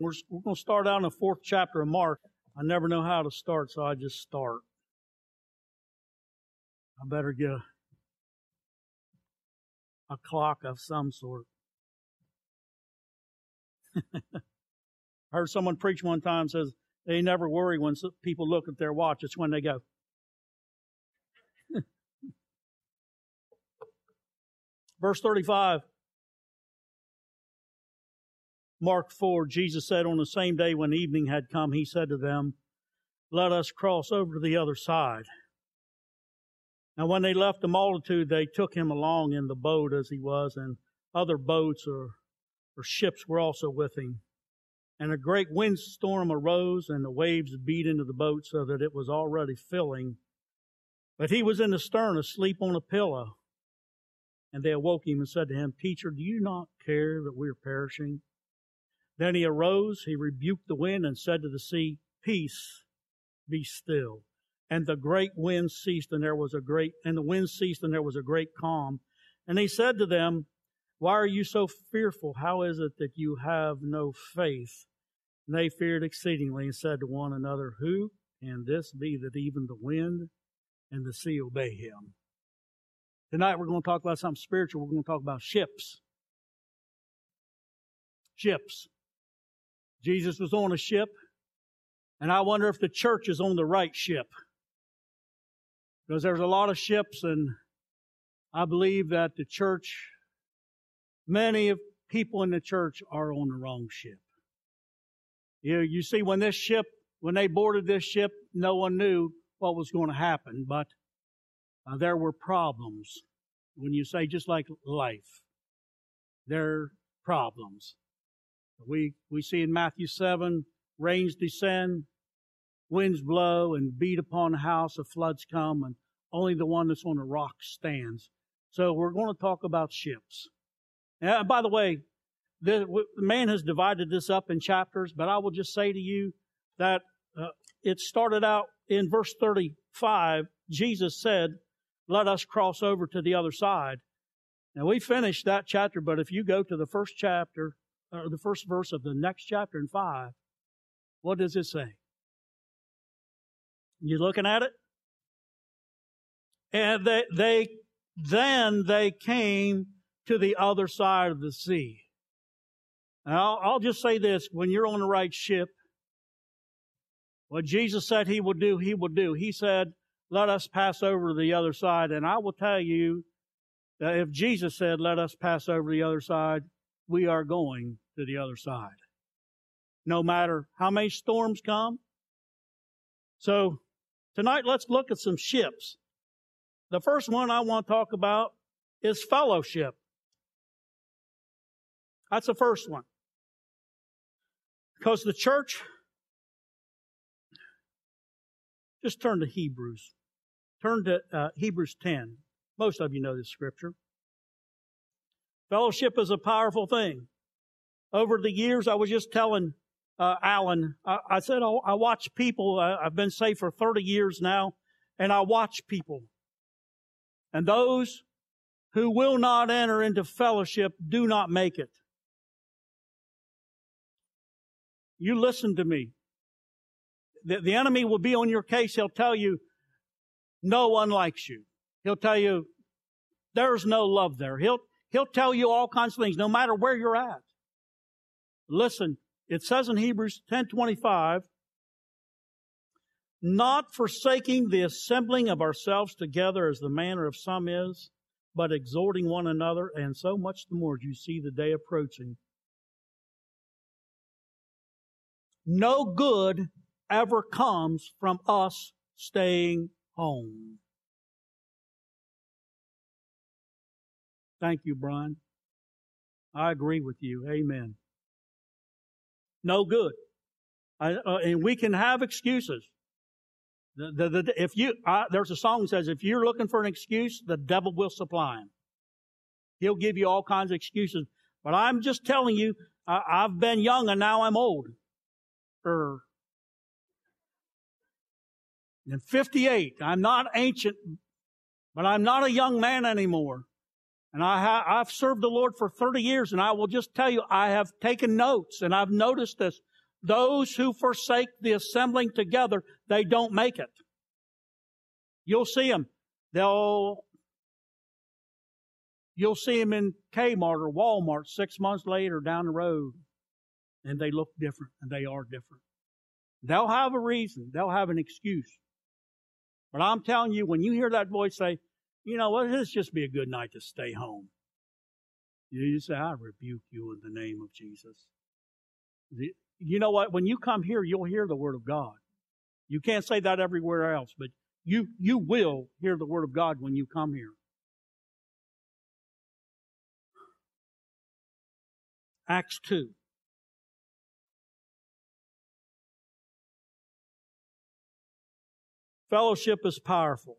We're, we're going to start out in the fourth chapter of Mark. I never know how to start, so I just start. I better get a, a clock of some sort. I heard someone preach one time says they never worry when people look at their watch. It's when they go. Verse 35. Mark 4, Jesus said on the same day when evening had come, he said to them, Let us cross over to the other side. Now, when they left the multitude, they took him along in the boat as he was, and other boats or, or ships were also with him. And a great windstorm arose, and the waves beat into the boat so that it was already filling. But he was in the stern, asleep on a pillow. And they awoke him and said to him, Teacher, do you not care that we are perishing? Then he arose, he rebuked the wind and said to the sea, Peace, be still. And the great wind ceased and there was a great, and the wind ceased and there was a great calm. And he said to them, Why are you so fearful? How is it that you have no faith? And they feared exceedingly and said to one another, Who can this be that even the wind and the sea obey him? Tonight we're going to talk about something spiritual. We're going to talk about ships. Ships. Jesus was on a ship, and I wonder if the church is on the right ship. Because there's a lot of ships, and I believe that the church, many of people in the church are on the wrong ship. You, you see, when this ship, when they boarded this ship, no one knew what was going to happen, but uh, there were problems. When you say just like life, there are problems. We, we see in Matthew 7, rains descend, winds blow and beat upon the house, the floods come, and only the one that's on the rock stands. So we're going to talk about ships. And by the way, the, man has divided this up in chapters, but I will just say to you that uh, it started out in verse 35. Jesus said, let us cross over to the other side. Now we finished that chapter, but if you go to the first chapter, or the first verse of the next chapter in five, what does it say? You looking at it? And they, they, then they came to the other side of the sea. Now, I'll, just say this. When you're on the right ship, what Jesus said he would do, he would do. He said, let us pass over to the other side. And I will tell you that if Jesus said, let us pass over to the other side, we are going to the other side. No matter how many storms come. So tonight let's look at some ships. The first one I want to talk about is fellowship. That's the first one. Because the church, just turn to Hebrews. Turn to uh, Hebrews 10. Most of you know this scripture. Fellowship is a powerful thing over the years, I was just telling uh, Alan, I, I said, oh, I watch people, I, I've been saved for 30 years now, and I watch people. And those who will not enter into fellowship do not make it. You listen to me. The, the enemy will be on your case. He'll tell you, no one likes you. He'll tell you, there's no love there. He'll, he'll tell you all kinds of things, no matter where you're at. Listen, it says in Hebrews 10:25, not forsaking the assembling of ourselves together as the manner of some is, but exhorting one another, and so much the more as you see the day approaching. No good ever comes from us staying home. Thank you, Brian. I agree with you. Amen no good. I, uh, and we can have excuses. The, the, the, if you, uh, there's a song that says, if you're looking for an excuse, the devil will supply him. He'll give you all kinds of excuses. But I'm just telling you, I, I've been young and now I'm old. Er, in 58, I'm not ancient, but I'm not a young man anymore. And I ha- I've served the Lord for 30 years, and I will just tell you, I have taken notes, and I've noticed this. Those who forsake the assembling together, they don't make it. You'll see them. They'll, you'll see them in Kmart or Walmart six months later down the road, and they look different, and they are different. They'll have a reason. They'll have an excuse. But I'm telling you, when you hear that voice say, you know what, this just be a good night to stay home. You say, I rebuke you in the name of Jesus. You know what? When you come here, you'll hear the word of God. You can't say that everywhere else, but you, you will hear the word of God when you come here. Acts 2. Fellowship is powerful.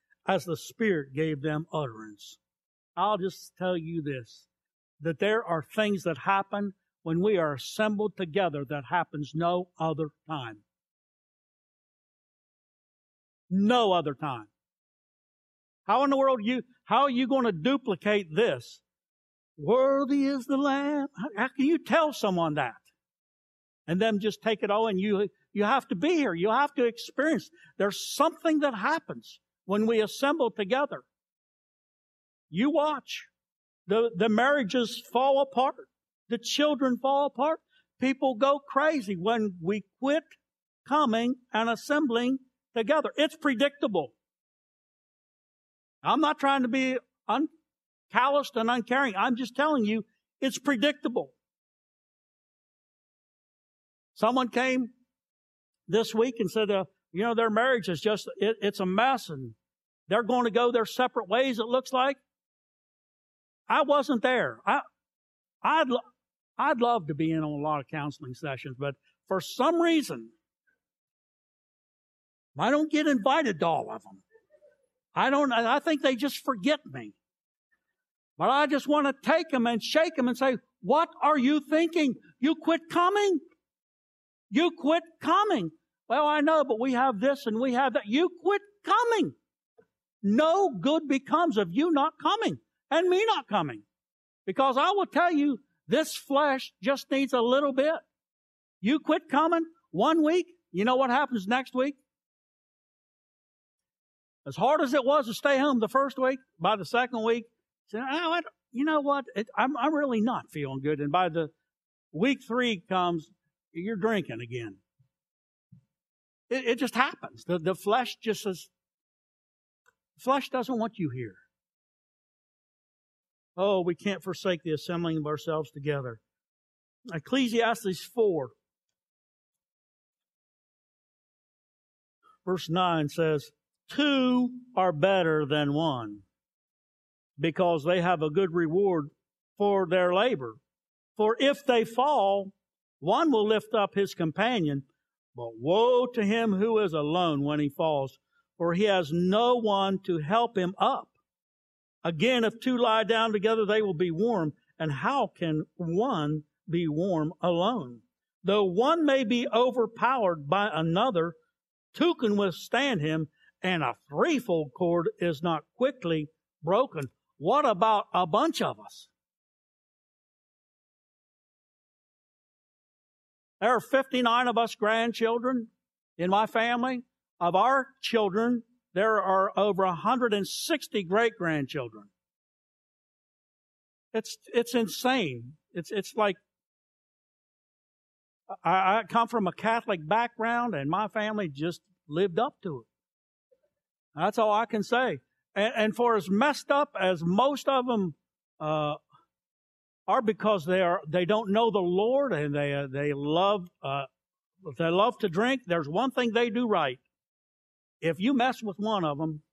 as the Spirit gave them utterance. I'll just tell you this, that there are things that happen when we are assembled together that happens no other time. No other time. How in the world you, how are you going to duplicate this? Worthy is the Lamb. How can you tell someone that? And them just take it all and you, you have to be here. You have to experience. There's something that happens when we assemble together. You watch. The, the marriages fall apart. The children fall apart. People go crazy when we quit coming and assembling together. It's predictable. I'm not trying to be uncalloused and uncaring. I'm just telling you, it's predictable. Someone came this week and said, uh, you know, their marriage is just, it, it's a mess and they're going to go their separate ways, it looks like. I wasn't there. I, I'd, I'd love to be in on a lot of counseling sessions, but for some reason, I don't get invited to all of them. I don't, I think they just forget me. But I just want to take them and shake them and say, what are you thinking? You quit coming? You quit coming. Well, I know, but we have this and we have that. You quit coming. No good becomes of you not coming and me not coming. Because I will tell you, this flesh just needs a little bit. You quit coming one week, you know what happens next week? As hard as it was to stay home the first week, by the second week, say, oh, you know what? It, I'm, I'm really not feeling good. And by the week three comes, you're drinking again. It, it just happens. The, the flesh just says, flesh doesn't want you here. Oh, we can't forsake the assembling of ourselves together. Ecclesiastes 4, verse 9 says, Two are better than one because they have a good reward for their labor. For if they fall, one will lift up his companion, but woe to him who is alone when he falls, for he has no one to help him up. Again, if two lie down together, they will be warm. And how can one be warm alone? Though one may be overpowered by another, two can withstand him, and a threefold cord is not quickly broken. What about a bunch of us? There are 59 of us grandchildren in my family. Of our children, there are over 160 great grandchildren. It's, it's insane. It's, it's like, I, I come from a Catholic background and my family just lived up to it. That's all I can say. And, and for as messed up as most of them uh, are because they are they don't know the Lord and they uh, they love uh, they love to drink. There's one thing they do right. If you mess with one of them,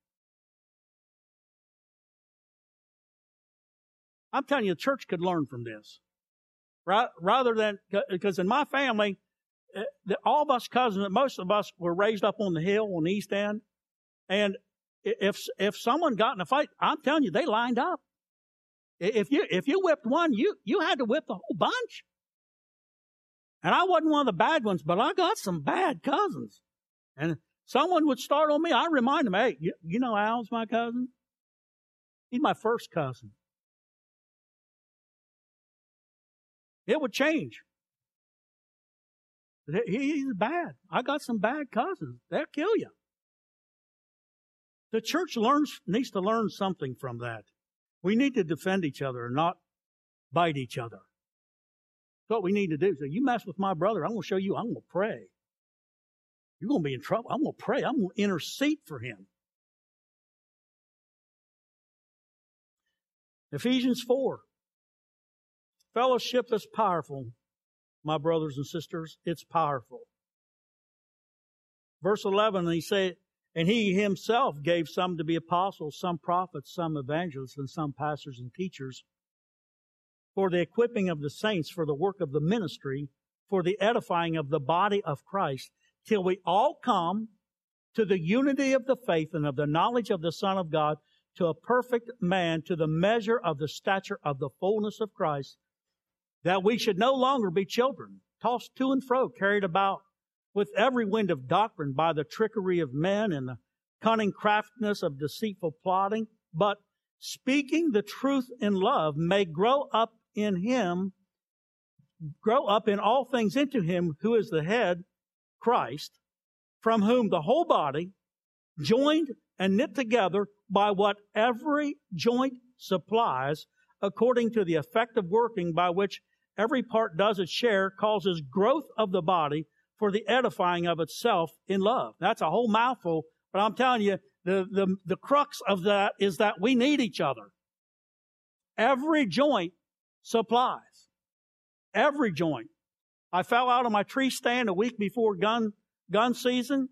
I'm telling you, the church could learn from this. Right? Rather than, because in my family, eh, all of us cousins, most of us were raised up on the hill on the east end. And if, if someone got in a fight, I'm telling you, they lined up. If you, if you whipped one, you, you had to whip the whole bunch. And I wasn't one of the bad ones, but I got some bad cousins. And someone would start on me. I remind them, hey, you, you know Al's my cousin? He's my first cousin. It would change. He's bad. I got some bad cousins. They'll kill you. The church learns, needs to learn something from that. We need to defend each other and not bite each other. That's what we need to do. So you mess with my brother, I'm going to show you, I'm going to pray. You're going to be in trouble. I'm going to pray. I'm going to intercede for him. Ephesians 4. Fellowship is powerful, my brothers and sisters. It's powerful. Verse 11, he said, and he himself gave some to be apostles, some prophets, some evangelists, and some pastors and teachers for the equipping of the saints, for the work of the ministry, for the edifying of the body of Christ, till we all come to the unity of the faith and of the knowledge of the Son of God, to a perfect man, to the measure of the stature of the fullness of Christ, that we should no longer be children, tossed to and fro, carried about with every wind of doctrine by the trickery of men and the cunning craftiness of deceitful plotting, but speaking the truth in love may grow up in him, grow up in all things into him who is the head, Christ, from whom the whole body, joined and knit together by what every joint supplies, according to the effective working by which every part does its share, causes growth of the body for the edifying of itself in love. That's a whole mouthful, but I'm telling you, the, the, the crux of that is that we need each other. Every joint supplies. Every joint. I fell out of my tree stand a week before gun, gun season.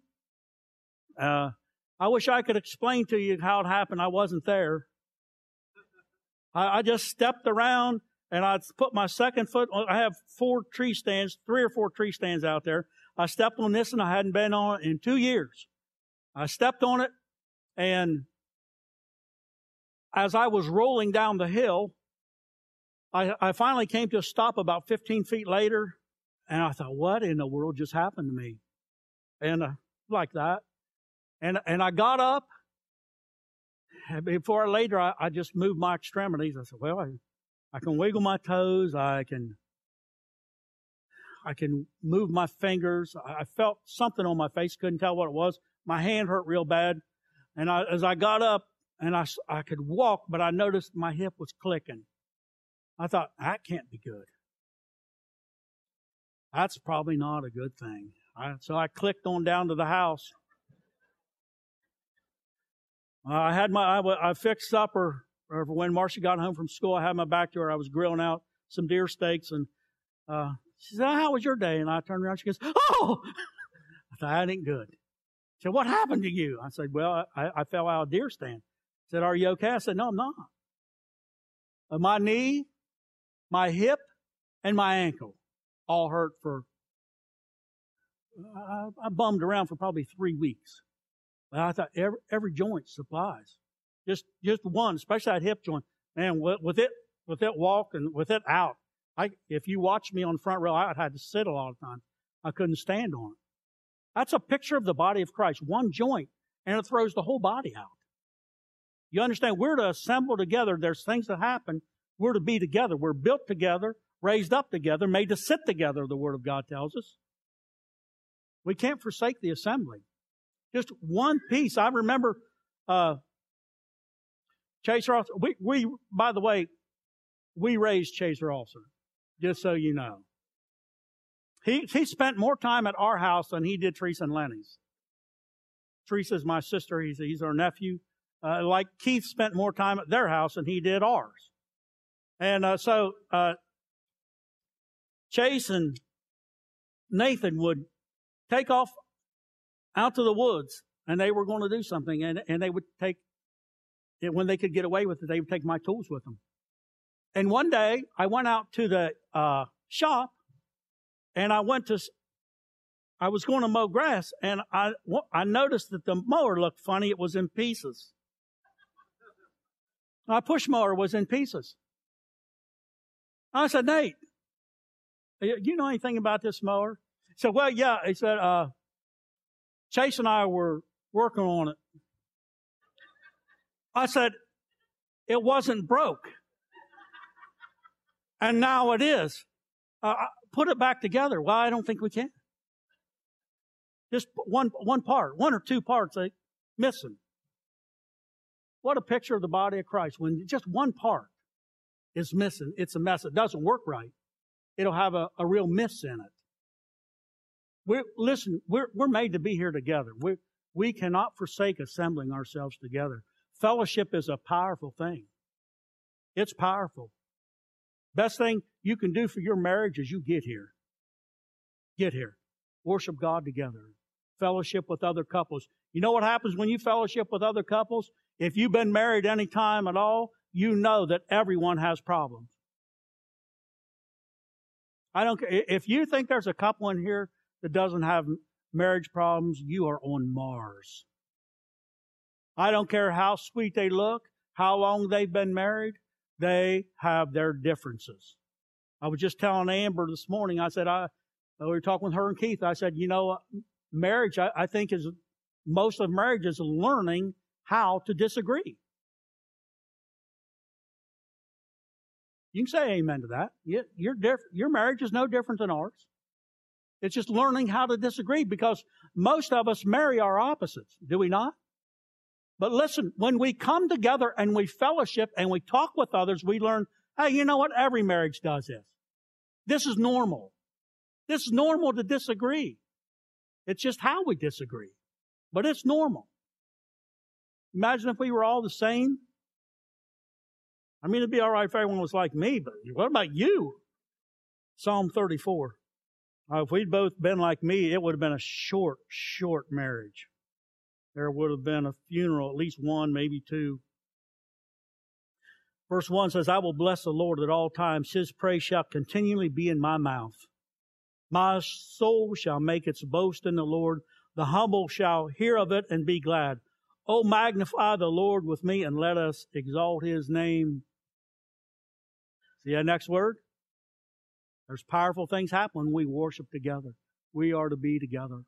Uh, I wish I could explain to you how it happened. I wasn't there. I, I just stepped around and I put my second foot. I have four tree stands, three or four tree stands out there. I stepped on this and I hadn't been on it in two years. I stepped on it and as I was rolling down the hill, I, I finally came to a stop about 15 feet later and I thought, what in the world just happened to me? And uh, like that. And, and I got up. Before later, I, I just moved my extremities. I said, well, I, I can wiggle my toes. I can, I can move my fingers. I felt something on my face. Couldn't tell what it was. My hand hurt real bad. And I, as I got up and I, I could walk, but I noticed my hip was clicking. I thought, that can't be good. That's probably not a good thing. I, so I clicked on down to the house. I had my, I, I fixed supper when Marcia got home from school, I had my back to her. I was grilling out some deer steaks, and uh, she said, "How was your day?" And I turned around. She goes, "Oh!" I thought that ain't good. She said, "What happened to you?" I said, "Well, I, I fell out of deer stand." She said, "Are you okay?" I said, "No, I'm not. Uh, my knee, my hip, and my ankle all hurt for. I, I bummed around for probably three weeks. But I thought every, every joint supplies. Just, just one, especially that hip joint. Man, with it, with it walk and with it out, I, if you watch me on front row, I had to sit a lot of times. I couldn't stand on it. That's a picture of the body of Christ. One joint, and it throws the whole body out. You understand? We're to assemble together. There's things that happen. We're to be together. We're built together, raised up together, made to sit together, the Word of God tells us. We can't forsake the assembly. Just one piece. I remember uh, Chaser Officer, we, we, by the way, we raised Chaser Officer, just so you know. He, he spent more time at our house than he did Teresa and Lenny's. Teresa's my sister. He's, he's our nephew. Uh, like Keith spent more time at their house than he did ours. And uh, so uh, Chase and Nathan would take off out to the woods and they were going to do something and, and they would take when they could get away with it, they would take my tools with them. And one day I went out to the uh, shop and I went to, I was going to mow grass and I, I noticed that the mower looked funny. It was in pieces. My push mower was in pieces. I said, Nate, do you know anything about this mower? He said, well, yeah. He said, uh, Chase and I were working on it. I said, it wasn't broke. And now it is. Uh, uh, put it back together. Well, I don't think we can. Just one, one part, one or two parts are missing. What a picture of the body of Christ. When just one part is missing, it's a mess. It doesn't work right. It'll have a, a real miss in it. We're, listen, we're, we're made to be here together. We, we cannot forsake assembling ourselves together. Fellowship is a powerful thing. It's powerful. Best thing you can do for your marriage is you get here. Get here. Worship God together. Fellowship with other couples. You know what happens when you fellowship with other couples? If you've been married any time at all, you know that everyone has problems. I don't care. If you think there's a couple in here that doesn't have marriage problems, you are on Mars. I don't care how sweet they look, how long they've been married they have their differences. I was just telling Amber this morning, I said, I, we were talking with her and Keith, I said, you know, uh, marriage, I, I think is, most of marriage is learning how to disagree. You can say amen to that. You, your, diff, your marriage is no different than ours. It's just learning how to disagree because most of us marry our opposites, do we not? But listen, when we come together and we fellowship and we talk with others, we learn, hey, you know what? Every marriage does this. This is normal. This is normal to disagree. It's just how we disagree. But it's normal. Imagine if we were all the same. I mean, it'd be all right if everyone was like me, but what about you? Psalm 34. Uh, if we'd both been like me, it would have been a short, short marriage there would have been a funeral, at least one, maybe two. Verse 1 says, I will bless the Lord at all times. His praise shall continually be in my mouth. My soul shall make its boast in the Lord. The humble shall hear of it and be glad. Oh, magnify the Lord with me and let us exalt his name. See that next word? There's powerful things happen when we worship together. We are to be together.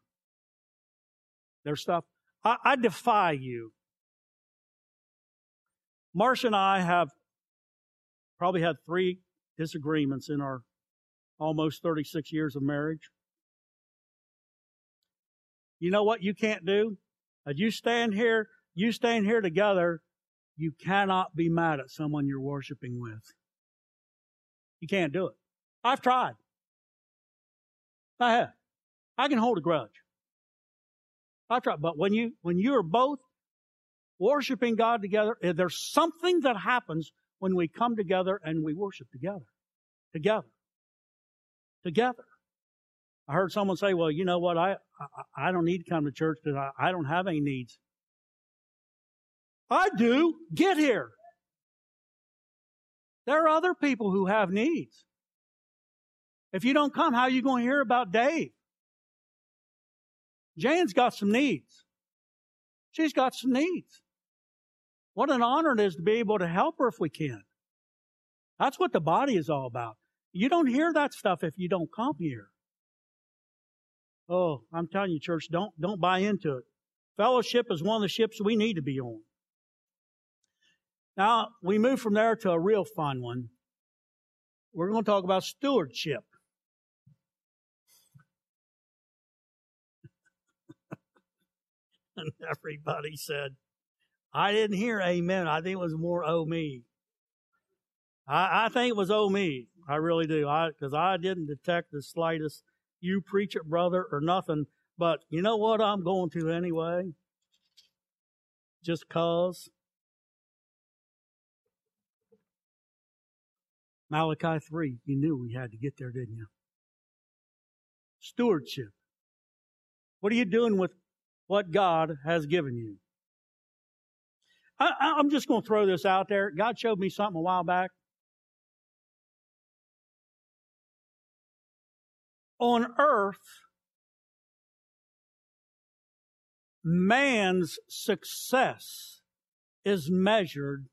There's stuff I, I defy you. Marcia and I have probably had three disagreements in our almost 36 years of marriage. You know what you can't do? As you stand here, you stand here together, you cannot be mad at someone you're worshiping with. You can't do it. I've tried. I have. I can hold a grudge. I try, but when you, when you are both worshiping God together, eh, there's something that happens when we come together and we worship together. Together. Together. I heard someone say, well, you know what? I, I, I don't need to come to church because I, I don't have any needs. I do. Get here. There are other people who have needs. If you don't come, how are you going to hear about Dave? Jan's got some needs. She's got some needs. What an honor it is to be able to help her if we can. That's what the body is all about. You don't hear that stuff if you don't come here. Oh, I'm telling you, church, don't, don't buy into it. Fellowship is one of the ships we need to be on. Now, we move from there to a real fun one. We're going to talk about stewardship. And everybody said, I didn't hear amen. I think it was more oh me. I, I think it was oh me. I really do. I, cause I didn't detect the slightest, you preach it, brother, or nothing. But you know what? I'm going to anyway. Just cause. Malachi 3, you knew we had to get there, didn't you? Stewardship. What are you doing with what God has given you. I, am just going to throw this out there. God showed me something a while back. On earth, man's success is measured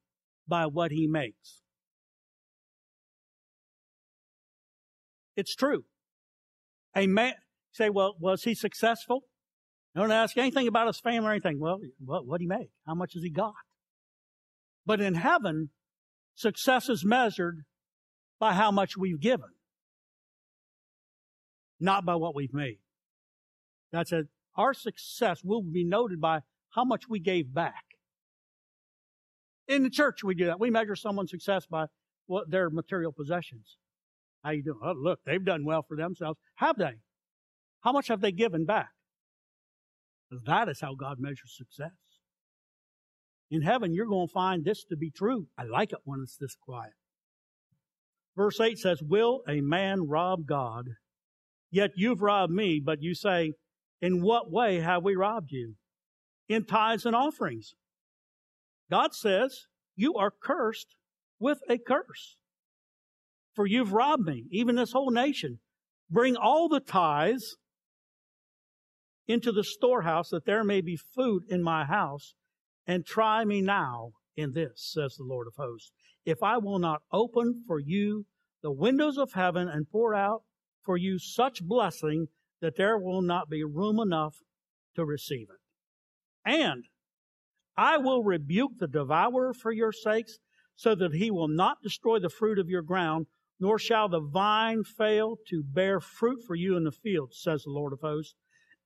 by what he makes. It's true. A man say, well, was he successful? Don't ask anything about his family or anything. Well, what what he make? How much has he got? But in heaven, success is measured by how much we've given, not by what we've made. That's it. Our success will be noted by how much we gave back. In the church, we do that. We measure someone's success by what their material possessions. How you doing? Oh, look, they've done well for themselves. Have they? How much have they given back? That is how God measures success. In heaven, you're going to find this to be true. I like it when it's this quiet. Verse 8 says, Will a man rob God? Yet you've robbed me, but you say, In what way have we robbed you? In tithes and offerings. God says, You are cursed with a curse. For you've robbed me, even this whole nation. Bring all the tithes into the storehouse that there may be food in my house, and try me now in this, says the Lord of hosts. If I will not open for you the windows of heaven and pour out for you such blessing that there will not be room enough to receive it. And I will rebuke the devourer for your sakes, so that he will not destroy the fruit of your ground, nor shall the vine fail to bear fruit for you in the field, says the Lord of hosts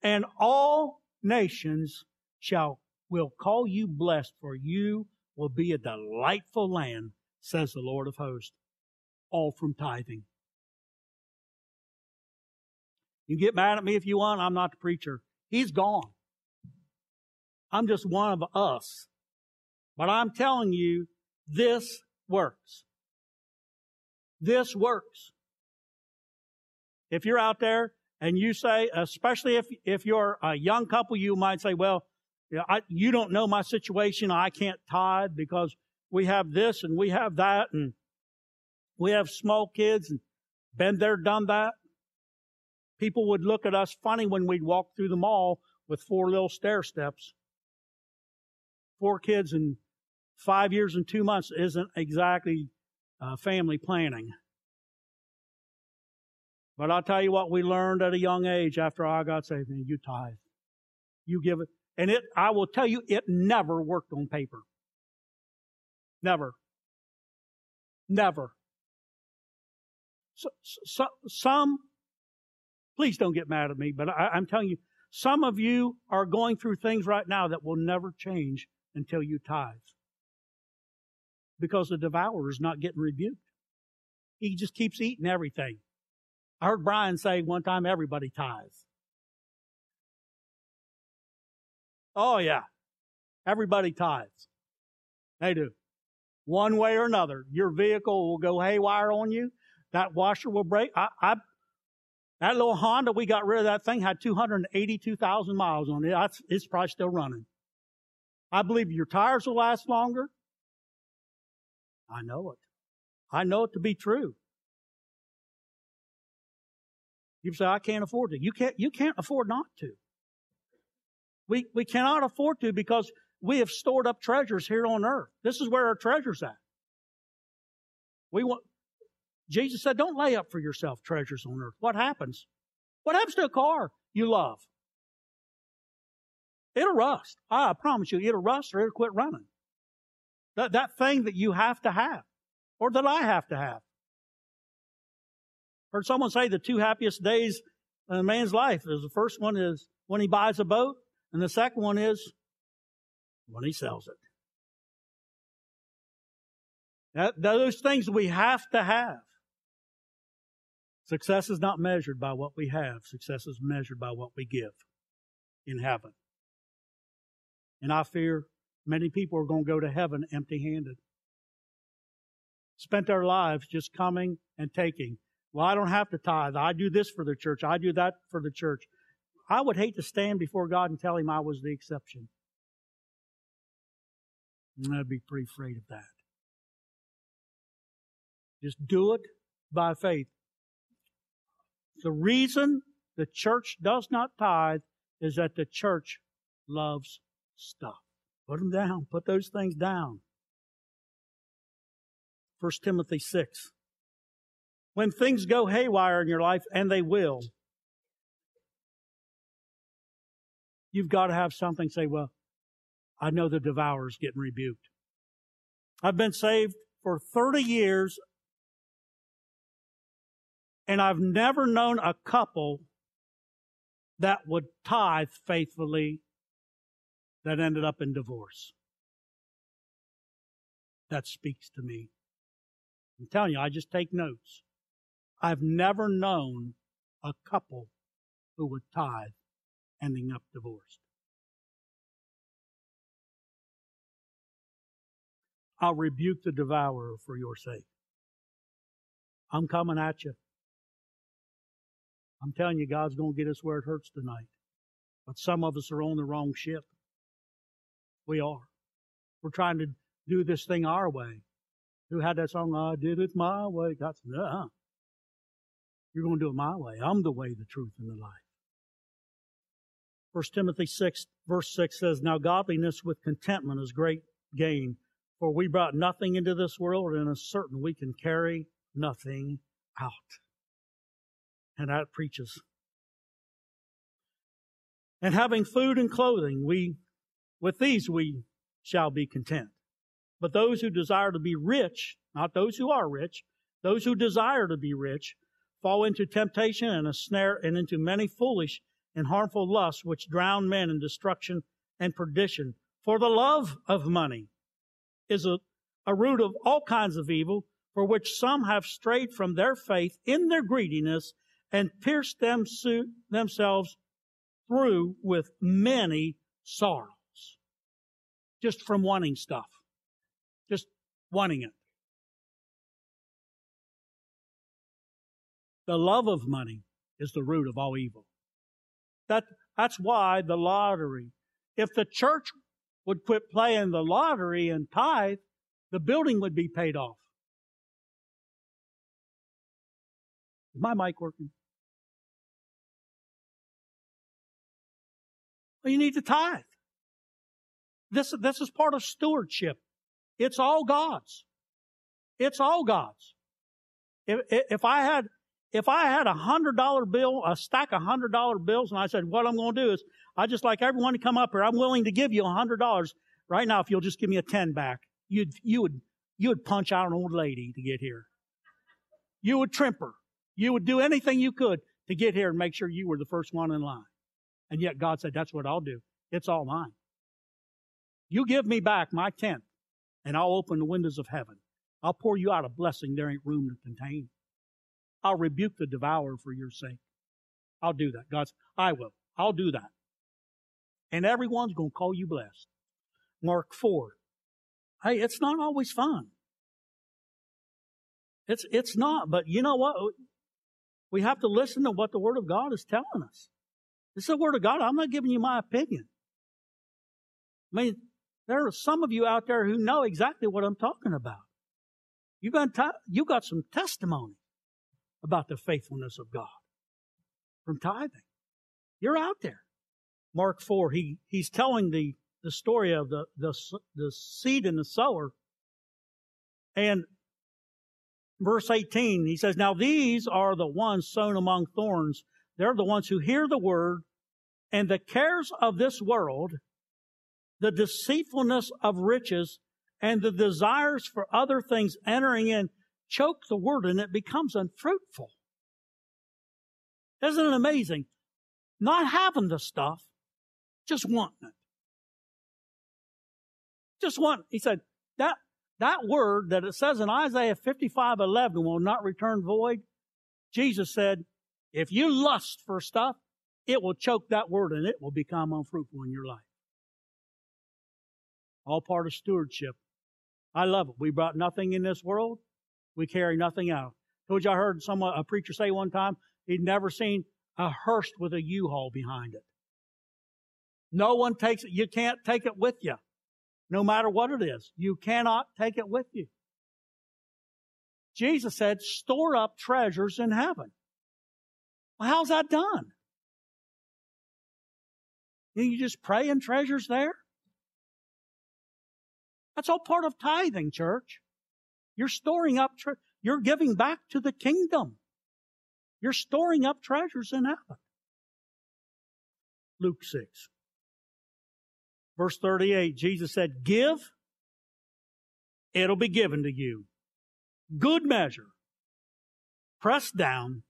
and all nations shall will call you blessed, for you will be a delightful land, says the Lord of hosts, all from tithing. You get mad at me if you want, I'm not the preacher. He's gone. I'm just one of us. But I'm telling you, this works. This works. If you're out there and you say, especially if, if you're a young couple, you might say, well, you, know, I, you don't know my situation. I can't tithe because we have this and we have that and we have small kids and been there, done that. People would look at us funny when we'd walk through the mall with four little stair steps. Four kids in five years and two months isn't exactly uh, family planning. But I'll tell you what we learned at a young age after I got saved. Man, you tithe. You give it. And it, I will tell you, it never worked on paper. Never. Never. So, so, some, please don't get mad at me, but I, I'm telling you, some of you are going through things right now that will never change until you tithe. Because the devourer is not getting rebuked. He just keeps eating everything. I heard Brian say one time everybody tithes. Oh yeah. Everybody tithes. They do. One way or another. Your vehicle will go haywire on you. That washer will break. I, I that little Honda, we got rid of that thing, had 282,000 miles on it. That's, it's probably still running. I believe your tires will last longer. I know it. I know it to be true. You say, I can't afford to. You can't, you can't afford not to. We, we cannot afford to because we have stored up treasures here on earth. This is where our treasure's at. We want, Jesus said, don't lay up for yourself treasures on earth. What happens? What happens to a car you love? It'll rust. I promise you, it'll rust or it'll quit running. That, that thing that you have to have or that I have to have. Heard someone say the two happiest days in a man's life is the first one is when he buys a boat, and the second one is when he sells it. That, those things we have to have. Success is not measured by what we have. Success is measured by what we give in heaven. And I fear many people are going to go to heaven empty handed. Spent their lives just coming and taking well, I don't have to tithe. I do this for the church. I do that for the church. I would hate to stand before God and tell him I was the exception. And I'd be pretty afraid of that. Just do it by faith. The reason the church does not tithe is that the church loves stuff. Put them down. Put those things down. 1 Timothy 6. When things go haywire in your life, and they will, you've got to have something say, well, I know the devourer's getting rebuked. I've been saved for 30 years and I've never known a couple that would tithe faithfully that ended up in divorce. That speaks to me. I'm telling you, I just take notes. I've never known a couple who would tithe ending up divorced. I'll rebuke the devourer for your sake. I'm coming at you. I'm telling you, God's going to get us where it hurts tonight. But some of us are on the wrong ship. We are. We're trying to do this thing our way. Who had that song, I did it my way? God said, uh You're going to do it my way. I'm the way, the truth, and the life. First Timothy 6, verse 6 says, Now godliness with contentment is great gain, for we brought nothing into this world, and is certain we can carry nothing out. And that preaches. And having food and clothing, we, with these we shall be content. But those who desire to be rich, not those who are rich, those who desire to be rich, fall into temptation and a snare and into many foolish and harmful lusts which drown men in destruction and perdition. For the love of money is a, a root of all kinds of evil, for which some have strayed from their faith in their greediness and pierced them, themselves through with many sorrows. Just from wanting stuff. Just wanting it. The love of money is the root of all evil. That, that's why the lottery. If the church would quit playing the lottery and tithe, the building would be paid off. Is my mic working? Well, you need to tithe. This, this is part of stewardship. It's all God's. It's all God's. If, if I had, if I had a hundred dollar bill, a stack of hundred dollar bills, and I said, what I'm going to do is, I just like everyone to come up here. I'm willing to give you a hundred dollars right now if you'll just give me a ten back. You'd, you would, you would punch out an old lady to get here. You would trimp her. You would do anything you could to get here and make sure you were the first one in line. And yet God said, that's what I'll do. It's all mine. You give me back my tenth and I'll open the windows of heaven. I'll pour you out a blessing there ain't room to contain. I'll rebuke the devourer for your sake. I'll do that. God's, I will. I'll do that. And everyone's going to call you blessed. Mark 4. Hey, it's not always fun. It's, it's not, but you know what? We have to listen to what the Word of God is telling us. It's the Word of God. I'm not giving you my opinion. I mean, there are some of you out there who know exactly what I'm talking about. You got, you got some testimony about the faithfulness of God from tithing. You're out there. Mark 4, he, he's telling the, the story of the, the, the seed and the sower. And verse 18, he says, Now these are the ones sown among thorns. They're the ones who hear the word, and the cares of this world, the deceitfulness of riches, and the desires for other things entering in choke the word and it becomes unfruitful. Isn't it amazing? Not having the stuff, just wanting it. Just want, he said, that, that word that it says in Isaiah 55, 11 will not return void. Jesus said, if you lust for stuff, it will choke that word and it will become unfruitful in your life. All part of stewardship. I love it. We brought nothing in this world. We carry nothing out. Told you I heard some a preacher say one time, he'd never seen a hearse with a U-Haul behind it. No one takes it. You can't take it with you. No matter what it is. You cannot take it with you. Jesus said, store up treasures in heaven Well, how's that done? You just pray and treasures there? That's all part of tithing, church. You're storing up, tre- you're giving back to the kingdom. You're storing up treasures in heaven. Luke 6. Verse 38, Jesus said, Give, it'll be given to you. Good measure, pressed down,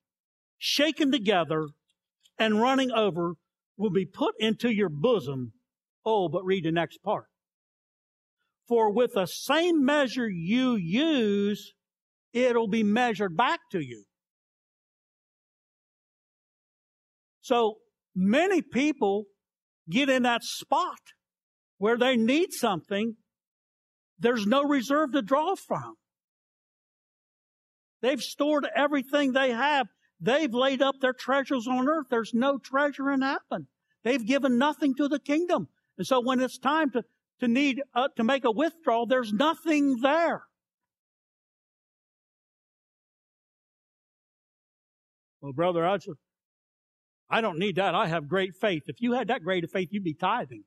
shaken together, and running over will be put into your bosom. Oh, but read the next part. For with the same measure you use, it'll be measured back to you. So many people get in that spot where they need something. There's no reserve to draw from. They've stored everything they have. They've laid up their treasures on earth. There's no treasure in heaven. They've given nothing to the kingdom. And so when it's time to to need uh, to make a withdrawal. There's nothing there. Well, brother, I, just, I don't need that. I have great faith. If you had that great of faith, you'd be tithing.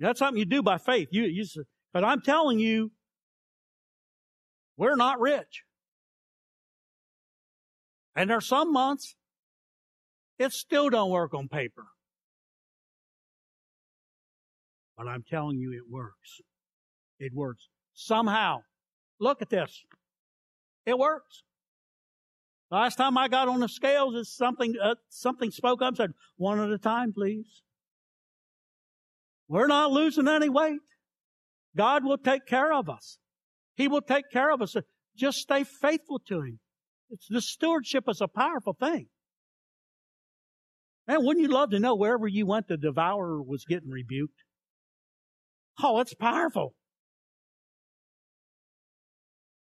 That's something you do by faith. You, you, but I'm telling you, we're not rich. And there's some months it still don't work on paper. But I'm telling you, it works. It works. Somehow. Look at this. It works. Last time I got on the scales, it's something, uh, something spoke up and said, one at a time, please. We're not losing any weight. God will take care of us. He will take care of us. Just stay faithful to Him. It's, the stewardship is a powerful thing. Man, wouldn't you love to know wherever you went, the devourer was getting rebuked? Oh, it's powerful.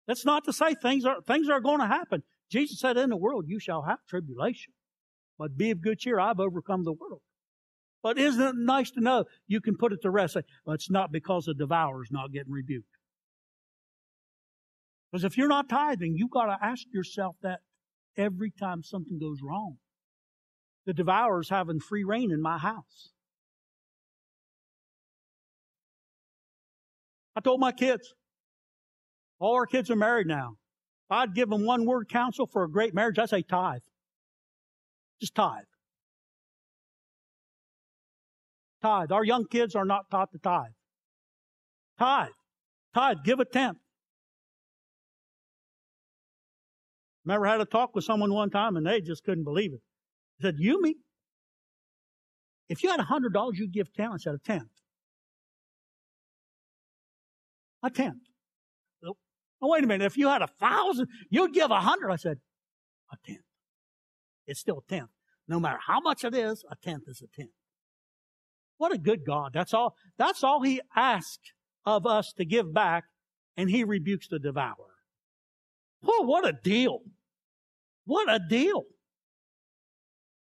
That's not to say things are, things are going to happen. Jesus said, in the world you shall have tribulation, but be of good cheer. I've overcome the world. But isn't it nice to know you can put it to rest? Say, well, it's not because the devourer is not getting rebuked. Because if you're not tithing, you've got to ask yourself that every time something goes wrong the devourer's having free rein in my house. I told my kids, all our kids are married now. I'd give them one word counsel for a great marriage, I'd say tithe. Just tithe. Tithe. Our young kids are not taught to tithe. Tithe. Tithe. Give a tenth. Remember, I had a talk with someone one time and they just couldn't believe it. He said, You me? If you had a hundred dollars, you'd give ten. I said, a tenth. A tenth. Oh, wait a minute. If you had a thousand, you'd give a hundred. I said, a tenth. It's still a tenth. No matter how much it is, a tenth is a tenth. What a good God. That's all, that's all He asks of us to give back, and He rebukes the devourer. Oh, what a deal. What a deal.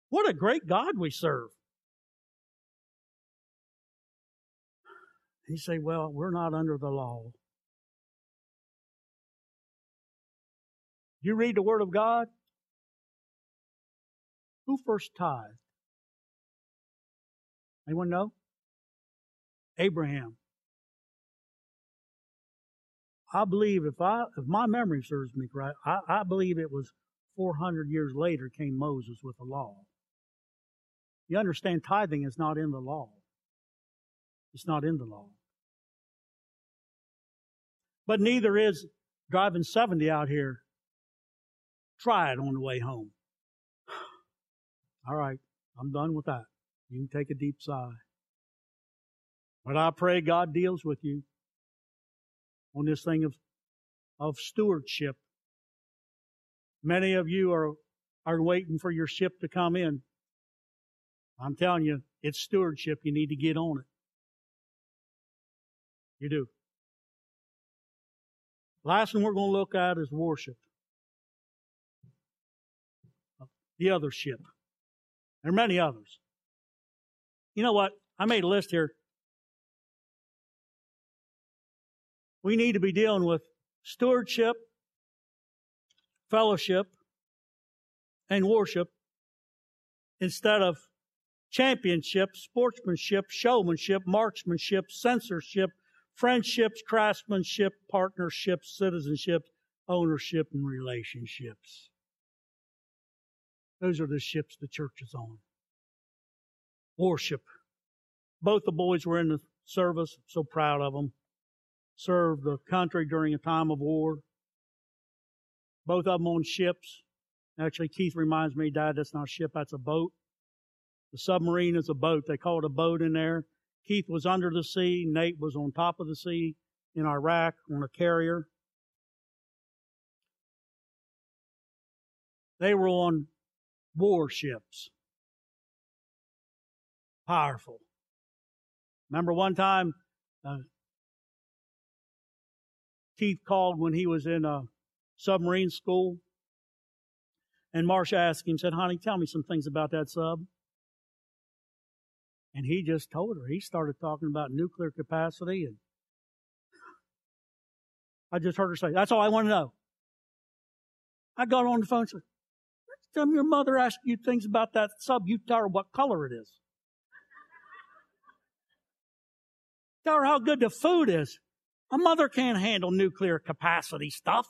What a great God we serve. He say, well, we're not under the law. You read the Word of God? Who first tithed? Anyone know? Abraham. I believe if I if my memory serves me right, I, I believe it was 400 years later came Moses with the law. You understand tithing is not in the law. It's not in the law. But neither is driving 70 out here. Try it on the way home. All right, I'm done with that. You can take a deep sigh. But I pray God deals with you on this thing of, of stewardship. Many of you are, are waiting for your ship to come in. I'm telling you, it's stewardship. You need to get on it. You do. Last one we're going to look at is worship. The other ship. There are many others. You know what? I made a list here. We need to be dealing with stewardship, fellowship, and worship instead of championship, sportsmanship, showmanship, marksmanship, censorship, friendships, craftsmanship, partnerships, citizenship, ownership, and relationships. Those are the ships the church is on. Worship. Both the boys were in the service, so proud of them. Served the country during a time of war. Both of them on ships. Actually, Keith reminds me, Dad, that's not a ship, that's a boat. The submarine is a boat. They call it a boat in there. Keith was under the sea. Nate was on top of the sea in Iraq on a carrier. They were on warships. Powerful. Remember one time, uh, Keith called when he was in a submarine school, and Marcia asked him, said, "Honey, tell me some things about that sub." And he just told her. He started talking about nuclear capacity, and I just heard her say, "That's all I want to know." I got on the phone and said, Tell your mother asked you things about that sub. You tell her what color it is. tell her how good the food is. A mother can't handle nuclear capacity stuff.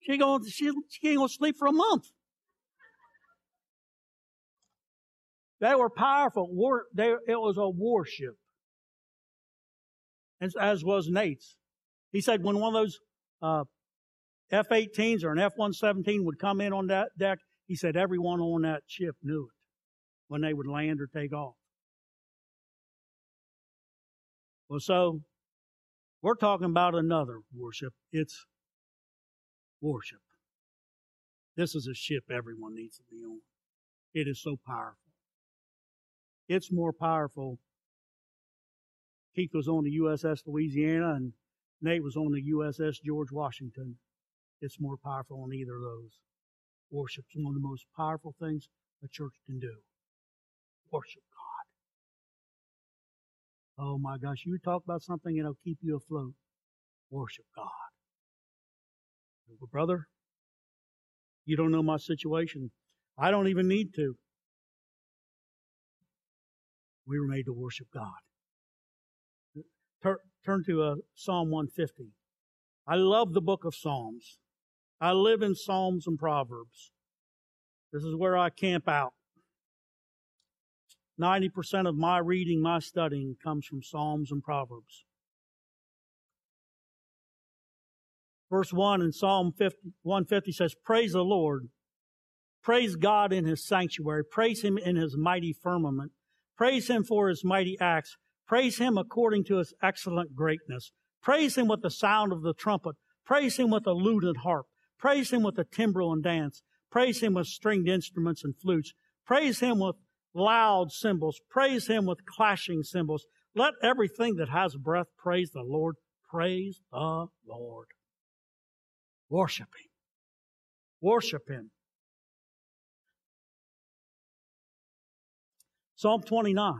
She going she, she ain't gonna sleep for a month. They were powerful. War, they, it was a warship. As, as was Nate's. He said when one of those uh, F-18s or an F-117 would come in on that deck, he said everyone on that ship knew it when they would land or take off. Well, so we're talking about another worship. It's worship. This is a ship everyone needs to be on. It is so powerful. It's more powerful. Keith was on the USS Louisiana and Nate was on the USS George Washington. It's more powerful on either of those. Worship's one of the most powerful things a church can do. Worship God. Oh my gosh, you talk about something that'll keep you afloat. Worship God. But brother, you don't know my situation. I don't even need to. We were made to worship God. Turn, turn to uh, Psalm 150. I love the book of Psalms. I live in Psalms and Proverbs. This is where I camp out. 90% of my reading, my studying comes from Psalms and Proverbs. Verse 1 in Psalm 50, 150 says, Praise the Lord. Praise God in his sanctuary. Praise him in his mighty firmament. Praise him for his mighty acts. Praise him according to his excellent greatness. Praise him with the sound of the trumpet. Praise him with the lute and harp. Praise him with the timbrel and dance. Praise him with stringed instruments and flutes. Praise him with loud cymbals. Praise him with clashing cymbals. Let everything that has breath praise the Lord. Praise the Lord. Worship him. Worship him. Psalm 29.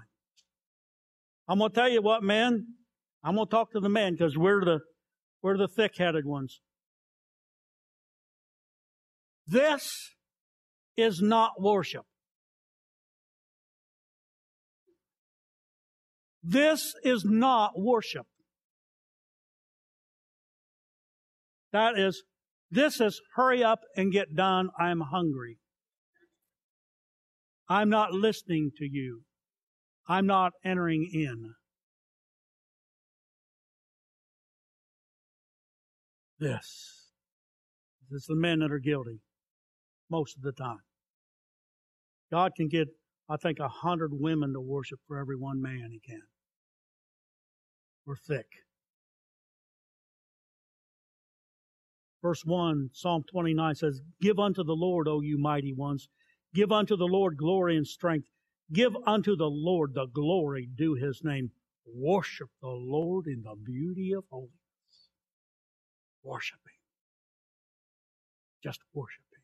I'm going to tell you what, man. I'm going to talk to the men because we're the, we're the thick-headed ones. This is not worship. This is not worship. That is, this is hurry up and get done. I'm hungry. I'm not listening to you. I'm not entering in. This. This is the men that are guilty most of the time. God can get, I think, a hundred women to worship for every one man he can. We're thick. Verse 1, Psalm 29 says, Give unto the Lord, O you mighty ones. Give unto the Lord glory and strength. Give unto the Lord the glory due his name. Worship the Lord in the beauty of holiness. Worship him. Just worship him.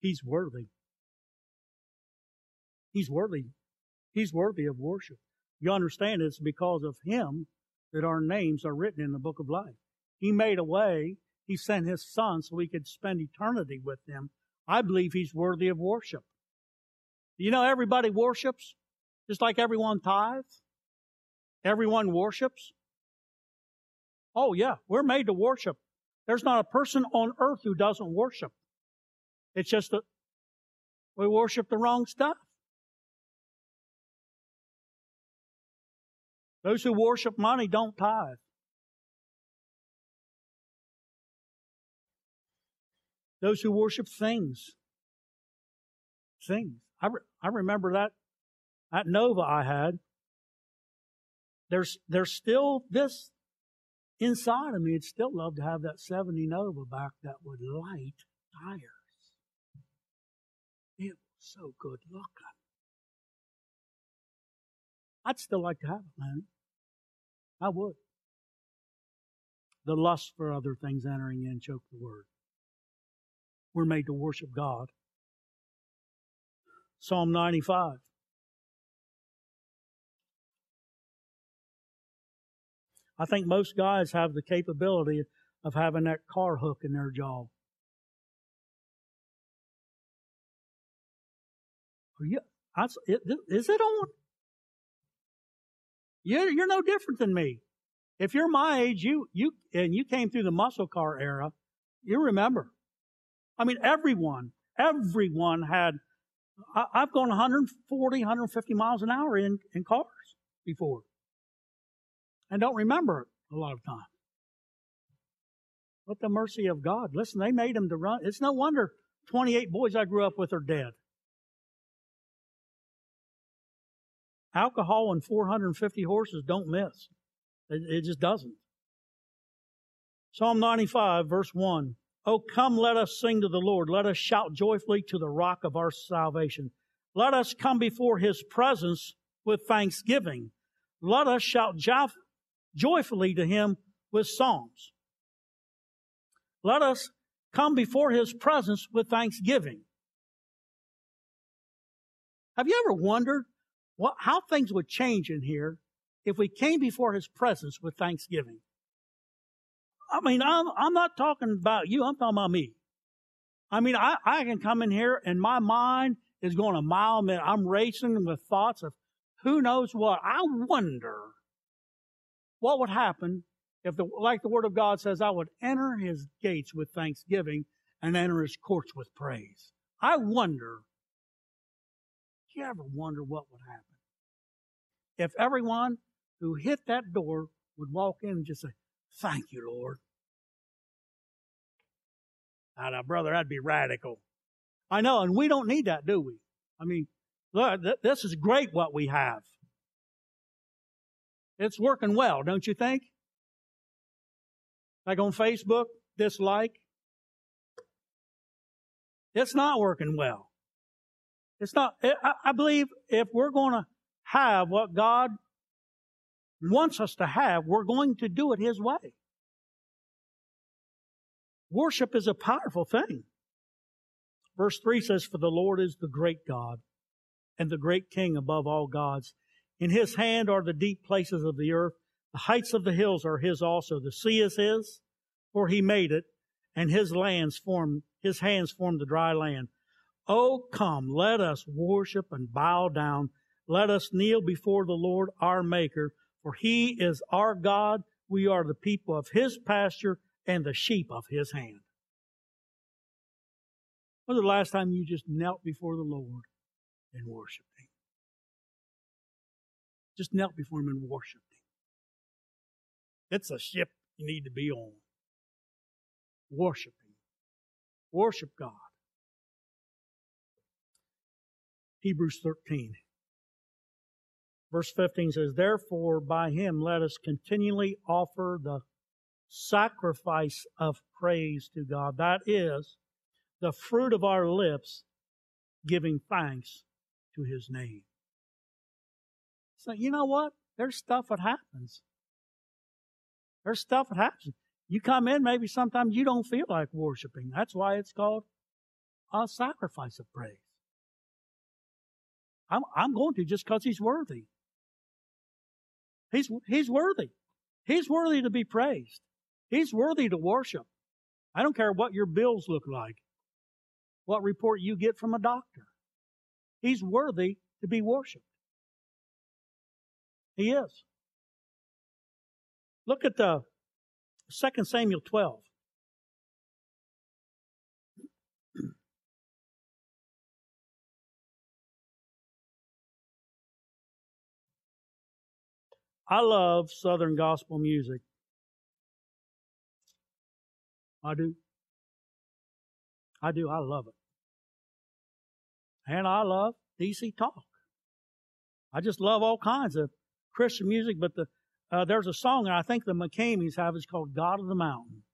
He's worthy. He's worthy. He's worthy of worship. You understand it's because of Him that our names are written in the book of life. He made a way. He sent his son so we could spend eternity with him. I believe he's worthy of worship. You know, everybody worships, just like everyone tithes. Everyone worships. Oh yeah, we're made to worship. There's not a person on earth who doesn't worship. It's just that we worship the wrong stuff. Those who worship money don't tithe. Those who worship things. Things. I, re- I remember that, that Nova I had. There's, there's still this inside of me. I'd still love to have that 70 Nova back that would light tires. It was so good looking. I'd still like to have it, man. I would. The lust for other things entering in choke the word. We're made to worship God. Psalm 95. I think most guys have the capability of having that car hook in their jaw. Are you, is it on? You're, you're no different than me. If you're my age, you, you, and you came through the muscle car era, you remember. I mean, everyone, everyone had, I, have gone 140, 150 miles an hour in, in cars before. And don't remember it a lot of times. But the mercy of God. Listen, they made him to run. It's no wonder 28 boys I grew up with are dead. Alcohol and 450 horses don't miss. It, it just doesn't. Psalm 95, verse 1. Oh, come, let us sing to the Lord. Let us shout joyfully to the rock of our salvation. Let us come before his presence with thanksgiving. Let us shout joyfully to him with psalms. Let us come before his presence with thanksgiving. Have you ever wondered what, how things would change in here if we came before His presence with thanksgiving. I mean, I'm, I'm not talking about you, I'm talking about me. I mean, I, I can come in here and my mind is going a mile a minute. I'm racing with thoughts of who knows what. I wonder what would happen if the, like the Word of God says, I would enter His gates with thanksgiving and enter His courts with praise. I wonder. Do you ever wonder what would happen? if everyone who hit that door would walk in and just say, Thank you, Lord. Now, now, brother, that'd be radical. I know, and we don't need that, do we? I mean, look, th- this is great what we have. It's working well, don't you think? Like on Facebook, dislike. It's not working well. It's not, I believe if we're going to have what God wants us to have, we're going to do it His way. Worship is a powerful thing. Verse 3 says, For the Lord is the great God and the great King above all gods. In His hand are the deep places of the earth. The heights of the hills are His also. The sea is His, for He made it, and His lands formed, His hands formed the dry land. Oh, come, let us worship and bow down let us kneel before the Lord our Maker, for He is our God. We are the people of His pasture and the sheep of His hand. When was the last time you just knelt before the Lord and worshiped Him? Just knelt before Him and worshiped Him. It's a ship you need to be on. Worship Him. Worship God. Hebrews 13. Verse 15 says, Therefore, by him let us continually offer the sacrifice of praise to God. That is the fruit of our lips, giving thanks to his name. So, you know what? There's stuff that happens. There's stuff that happens. You come in, maybe sometimes you don't feel like worshiping. That's why it's called a sacrifice of praise. I'm, I'm going to just because he's worthy. He's, he's worthy. He's worthy to be praised. He's worthy to worship. I don't care what your bills look like, what report you get from a doctor. He's worthy to be worshiped. He is. Look at uh, the 2 Samuel 12. I love Southern gospel music. I do. I do. I love it. And I love DC talk. I just love all kinds of Christian music, but the uh, there's a song that I think the McKameys have. It's called "God of the Mountain."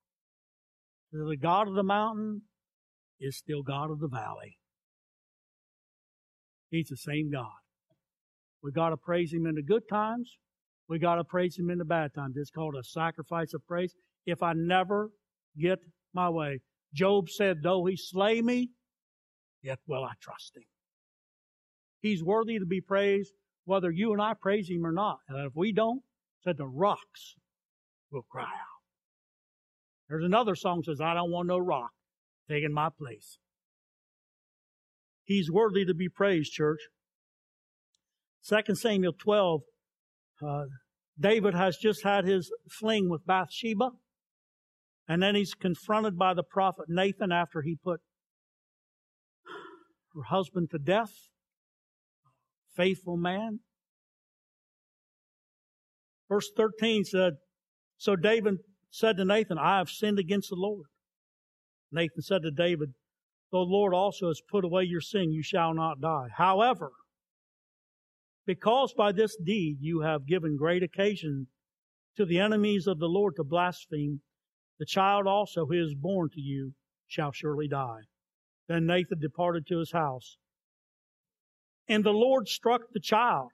The God of the mountain is still God of the valley. He's the same God. We got to praise Him in the good times. We got to praise Him in the bad times. It's called a sacrifice of praise. If I never get my way, Job said, though He slay me, yet will I trust Him. He's worthy to be praised, whether you and I praise Him or not. And if we don't, said the rocks will cry out. There's another song says, I don't want no rock taking my place. He's worthy to be praised, church. 2 Samuel 12, uh, David has just had his fling with Bathsheba. And then he's confronted by the prophet Nathan after he put her husband to death. Faithful man. Verse 13 said, So David said to Nathan, I have sinned against the Lord. Nathan said to David, The Lord also has put away your sin, you shall not die. However, because by this deed you have given great occasion to the enemies of the Lord to blaspheme, the child also who is born to you shall surely die. Then Nathan departed to his house. And the Lord struck the child.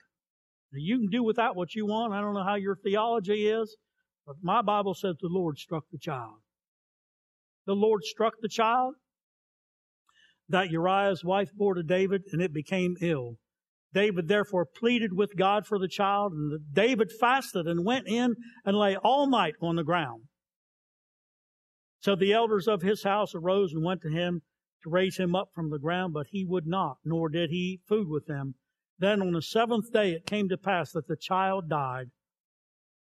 Now you can do with that what you want. I don't know how your theology is, but my Bible says the Lord struck the child. The Lord struck the child that Uriah's wife bore to David, and it became ill. David therefore pleaded with God for the child, and David fasted and went in and lay all night on the ground. So the elders of his house arose and went to him to raise him up from the ground, but he would not, nor did he eat food with them. Then on the seventh day it came to pass that the child died.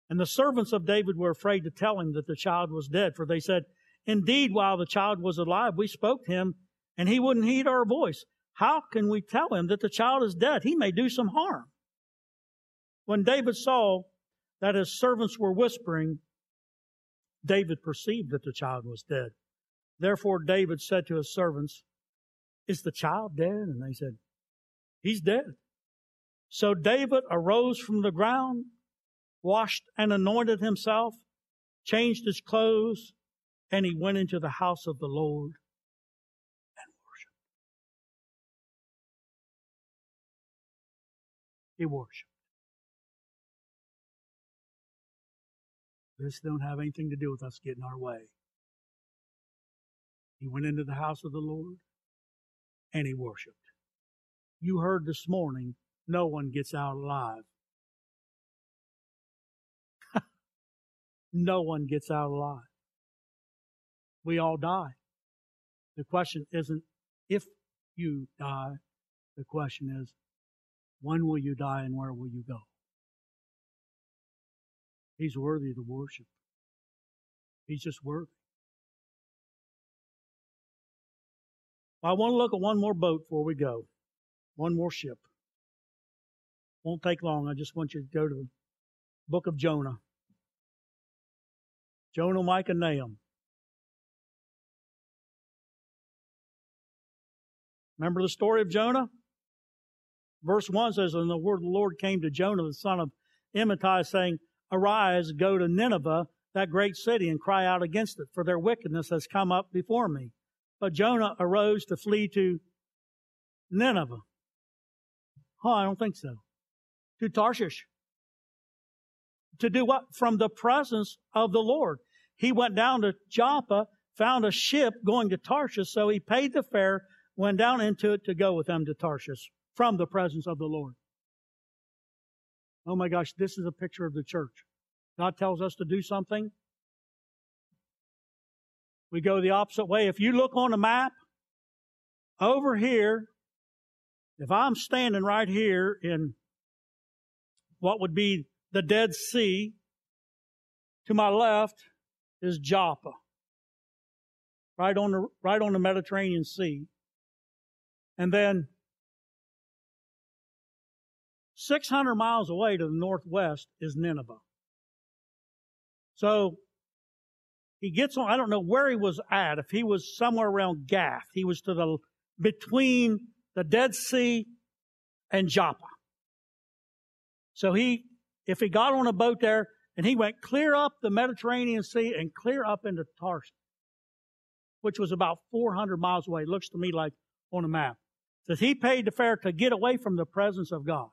And the servants of David were afraid to tell him that the child was dead, for they said, Indeed, while the child was alive, we spoke to him, and he wouldn't heed our voice. How can we tell him that the child is dead? He may do some harm. When David saw that his servants were whispering, David perceived that the child was dead. Therefore, David said to his servants, Is the child dead? And they said, He's dead. So David arose from the ground, washed and anointed himself, changed his clothes, and he went into the house of the Lord He worshiped. This don't have anything to do with us getting our way. He went into the house of the Lord and he worshiped. You heard this morning, no one gets out alive. no one gets out alive. We all die. The question isn't if you die. The question is, when will you die and where will you go? He's worthy to worship. He's just worthy. I want to look at one more boat before we go. One more ship. Won't take long. I just want you to go to the book of Jonah. Jonah, Micah, Nahum. Remember the story of Jonah? Verse 1 says, And the word of the Lord came to Jonah, the son of Amittai, saying, Arise, go to Nineveh, that great city, and cry out against it, for their wickedness has come up before me. But Jonah arose to flee to Nineveh. Oh, I don't think so. To Tarshish. To do what? From the presence of the Lord. He went down to Joppa, found a ship going to Tarshish, so he paid the fare, went down into it to go with them to Tarshish from the presence of the Lord. Oh my gosh, this is a picture of the church. God tells us to do something, we go the opposite way. If you look on the map, over here, if I'm standing right here in what would be the Dead Sea, to my left is Joppa, right on the, right on the Mediterranean Sea. And then 600 miles away to the northwest is Nineveh. So he gets on, I don't know where he was at, if he was somewhere around Gath. He was to the, between the Dead Sea and Joppa. So he, if he got on a boat there and he went clear up the Mediterranean Sea and clear up into Tarshish, which was about 400 miles away, looks to me like on a map, that he paid the fare to get away from the presence of God.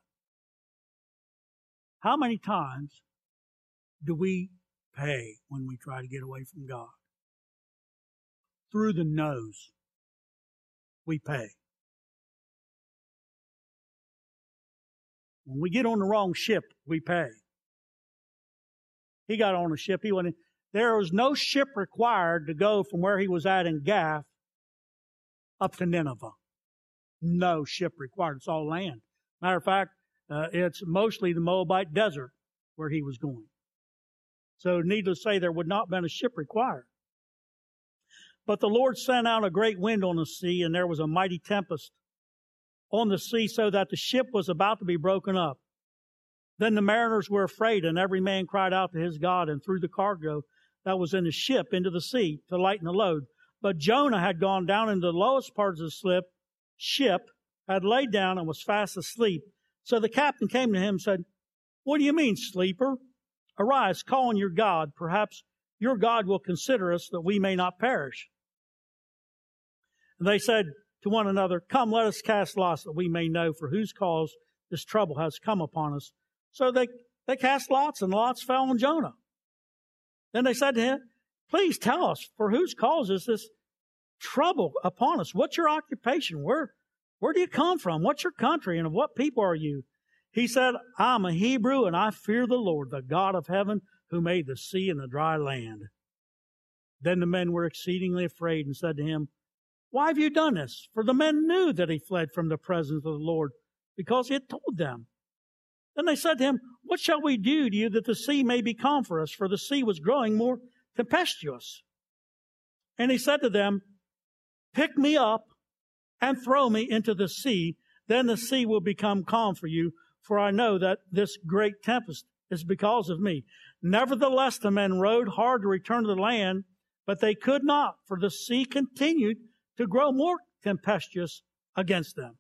How many times do we pay when we try to get away from God. Through the nose, we pay. When we get on the wrong ship, we pay. He got on a ship. He went in. There was no ship required to go from where he was at in Gath up to Nineveh. No ship required. It's all land. Matter of fact, uh, it's mostly the Moabite desert where he was going. So needless to say, there would not have been a ship required. But the Lord sent out a great wind on the sea, and there was a mighty tempest on the sea, so that the ship was about to be broken up. Then the mariners were afraid, and every man cried out to his God and threw the cargo that was in the ship into the sea to lighten the load. But Jonah had gone down into the lowest parts of the ship, had laid down and was fast asleep. So the captain came to him and said, What do you mean, sleeper? Arise, call on your God. Perhaps your God will consider us that we may not perish. And they said to one another, Come, let us cast lots that we may know for whose cause this trouble has come upon us. So they, they cast lots, and lots fell on Jonah. Then they said to him, Please tell us, for whose cause is this trouble upon us? What's your occupation? Where, where do you come from? What's your country? And of what people are you? He said, I'm a Hebrew and I fear the Lord, the God of heaven, who made the sea and the dry land. Then the men were exceedingly afraid and said to him, Why have you done this? For the men knew that he fled from the presence of the Lord, because he had told them. Then they said to him, What shall we do to you that the sea may be calm for us? For the sea was growing more tempestuous. And he said to them, Pick me up and throw me into the sea, then the sea will become calm for you, for I know that this great tempest is because of me. Nevertheless, the men rowed hard to return to the land, but they could not, for the sea continued to grow more tempestuous against them.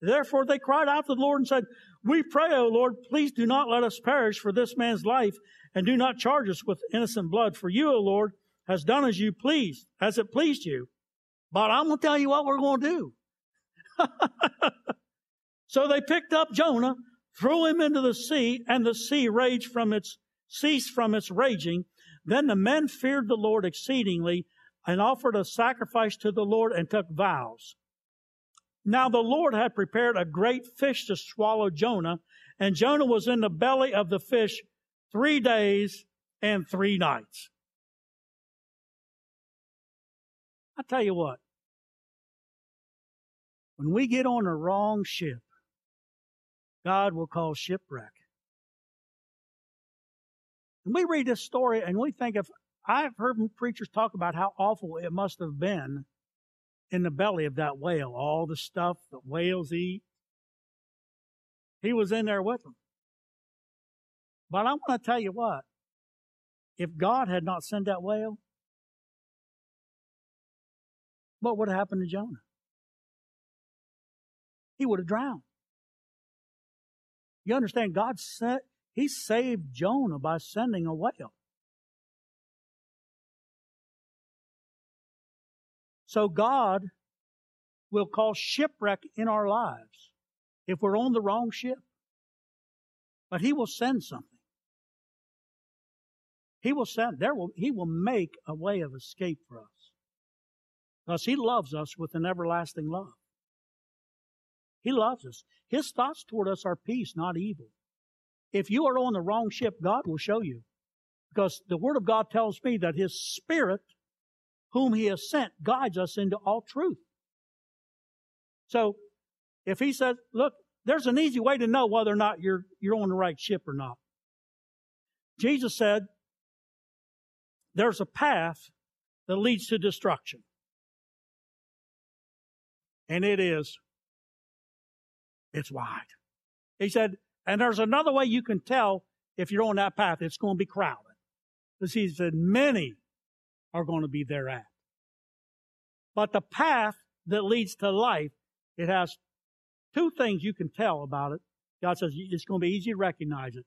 Therefore they cried out to the Lord and said, We pray, O Lord, please do not let us perish for this man's life, and do not charge us with innocent blood. For you, O Lord, has done as you pleased, as it pleased you. But I'm going to tell you what we're going to do. So they picked up Jonah, threw him into the sea, and the sea raged from its, ceased from its raging. Then the men feared the Lord exceedingly and offered a sacrifice to the Lord and took vows. Now the Lord had prepared a great fish to swallow Jonah, and Jonah was in the belly of the fish three days and three nights. I tell you what, when we get on the wrong ship, God will cause shipwreck. And we read this story and we think of, I've heard preachers talk about how awful it must have been in the belly of that whale, all the stuff that whales eat. He was in there with them. But I want to tell you what, if God had not sent that whale, what would have happened to Jonah? He would have drowned. You understand, God sent, He saved Jonah by sending a whale. So God will cause shipwreck in our lives if we're on the wrong ship. But He will send something. He will send, there will, He will make a way of escape for us. Because He loves us with an everlasting love. He loves us. His thoughts toward us are peace, not evil. if you are on the wrong ship, God will show you. Because the Word of God tells me that His Spirit, whom He has sent, guides us into all truth. So, if He says, look, there's an easy way to know whether or not you're, you're on the right ship or not. Jesus said, there's a path that leads to destruction. And it is, it's wide. He said, and there's another way you can tell if you're on that path, it's going to be crowded. Because he said, many are going to be thereat. But the path that leads to life, it has two things you can tell about it. God says it's going to be easy to recognize it.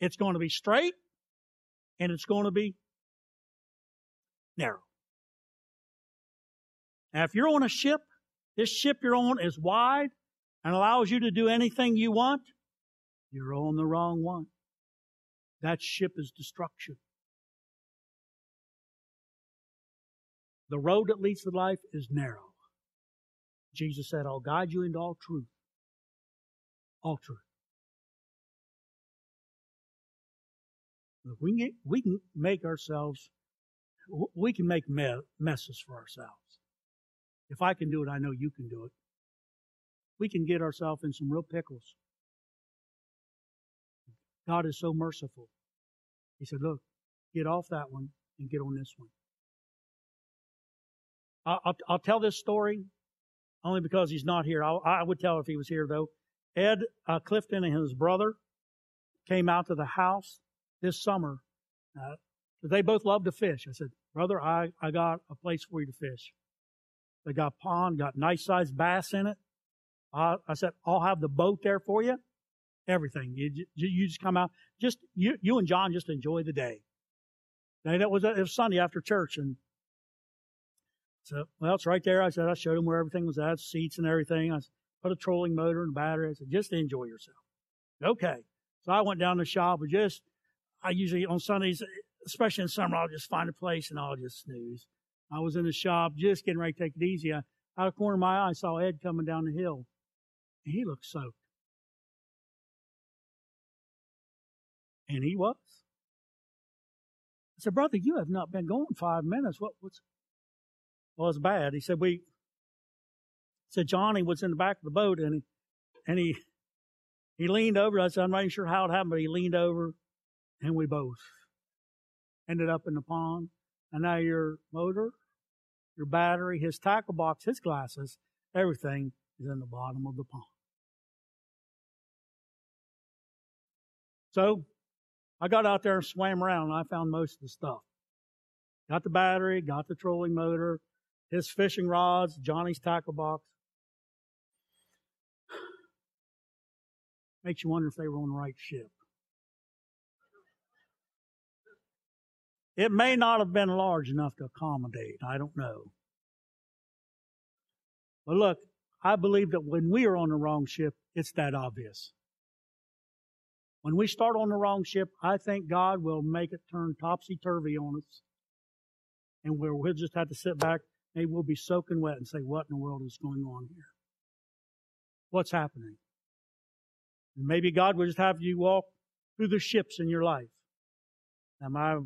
It's going to be straight and it's going to be narrow. Now, if you're on a ship, this ship you're on is wide and allows you to do anything you want, you're on the wrong one. That ship is destruction. The road that leads to life is narrow. Jesus said, I'll guide you into all truth. All truth. We can, we can make ourselves, we can make messes for ourselves. If I can do it, I know you can do it. We can get ourselves in some real pickles. God is so merciful. He said, Look, get off that one and get on this one. I'll, I'll tell this story only because he's not here. I, I would tell if he was here, though. Ed uh, Clifton and his brother came out to the house this summer. Uh, they both love to fish. I said, Brother, I, I got a place for you to fish. They got pond, got nice sized bass in it. I said, I'll have the boat there for you everything. You, you just come out, just you, you and John just enjoy the day. And it was, it was Sunday after church, and so well, it's right there. I said I showed him where everything was at, seats and everything. I put a trolling motor and battery. I said just enjoy yourself. Okay. So I went down to the shop and just I usually on Sundays, especially in summer, I'll just find a place and I'll just snooze. I was in the shop just getting ready to take it easy. I, out of the corner of my eye, I saw Ed coming down the hill, he looked soaked. And he was. I said, Brother, you have not been going five minutes. What what's well it's bad. He said, We said Johnny was in the back of the boat and he and he he leaned over. I said, I'm not even sure how it happened, but he leaned over and we both ended up in the pond. And now your motor, your battery, his tackle box, his glasses, everything is in the bottom of the pond. So I got out there and swam around and I found most of the stuff. Got the battery, got the trolling motor, his fishing rods, Johnny's tackle box. Makes you wonder if they were on the right ship. It may not have been large enough to accommodate. I don't know. But look, I believe that when we are on the wrong ship, it's that obvious. When we start on the wrong ship, I think God will make it turn topsy turvy on us. And where we'll just have to sit back, maybe we'll be soaking wet and say, What in the world is going on here? What's happening? And maybe God will just have you walk through the ships in your life. Am I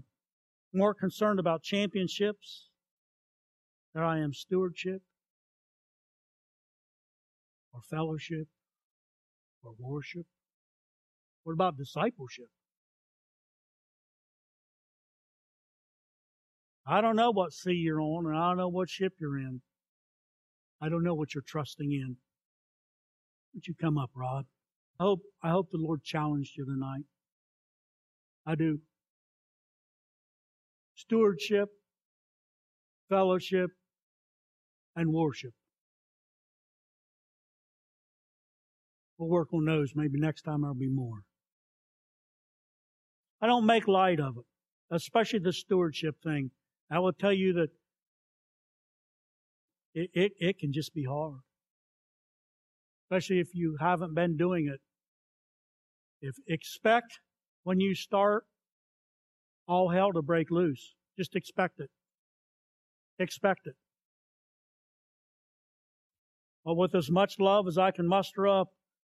more concerned about championships than I am stewardship or fellowship or worship? What about discipleship? I don't know what sea you're on, and I don't know what ship you're in. I don't know what you're trusting in. Would you come up, Rod? I hope, I hope the Lord challenged you tonight. I do. Stewardship, fellowship, and worship. We'll work on those. Maybe next time there'll be more. I don't make light of it, especially the stewardship thing. I will tell you that it, it, it can just be hard. Especially if you haven't been doing it. If expect when you start all hell to break loose. Just expect it. Expect it. But with as much love as I can muster up,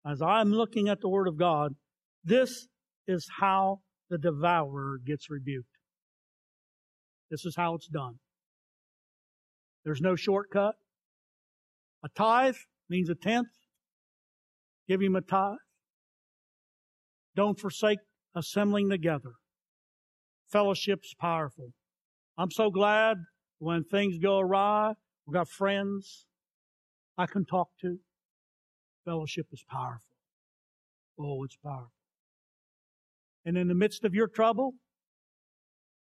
as I'm looking at the Word of God, this is how the devourer gets rebuked. This is how it's done. There's no shortcut. A tithe means a tenth. Give him a tithe. Don't forsake assembling together. Fellowship's powerful. I'm so glad when things go awry, we've got friends I can talk to. Fellowship is powerful. Oh, it's powerful. And in the midst of your trouble,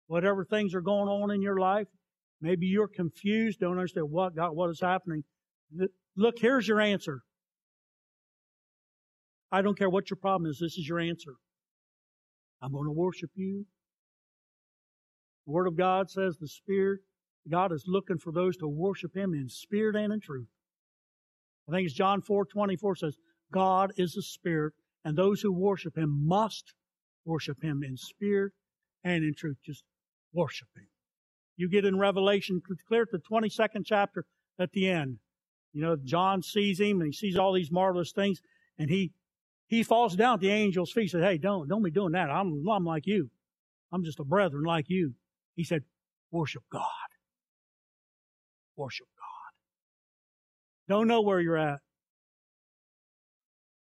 whatever things are going on in your life, maybe you're confused, don't understand what God, what is happening. Look, here's your answer. I don't care what your problem is, this is your answer. I'm going to worship you. The Word of God says the Spirit, God is looking for those to worship Him in spirit and in truth. I think it's John 4 24 says, God is a spirit, and those who worship Him must worship Him in spirit and in truth. Just worship Him. You get in Revelation, clear at the 22nd chapter at the end. You know, John sees him and he sees all these marvelous things and he, he falls down at the angel's feet says, Hey, don't, don't be doing that. I'm, I'm like you. I'm just a brethren like you. He said, worship God. Worship God. Don't know where you're at.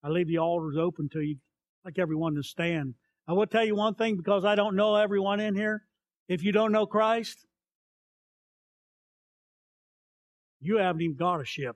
I leave the altars open to you, like everyone to stand. I will tell you one thing because I don't know everyone in here. If you don't know Christ, you haven't even got a ship.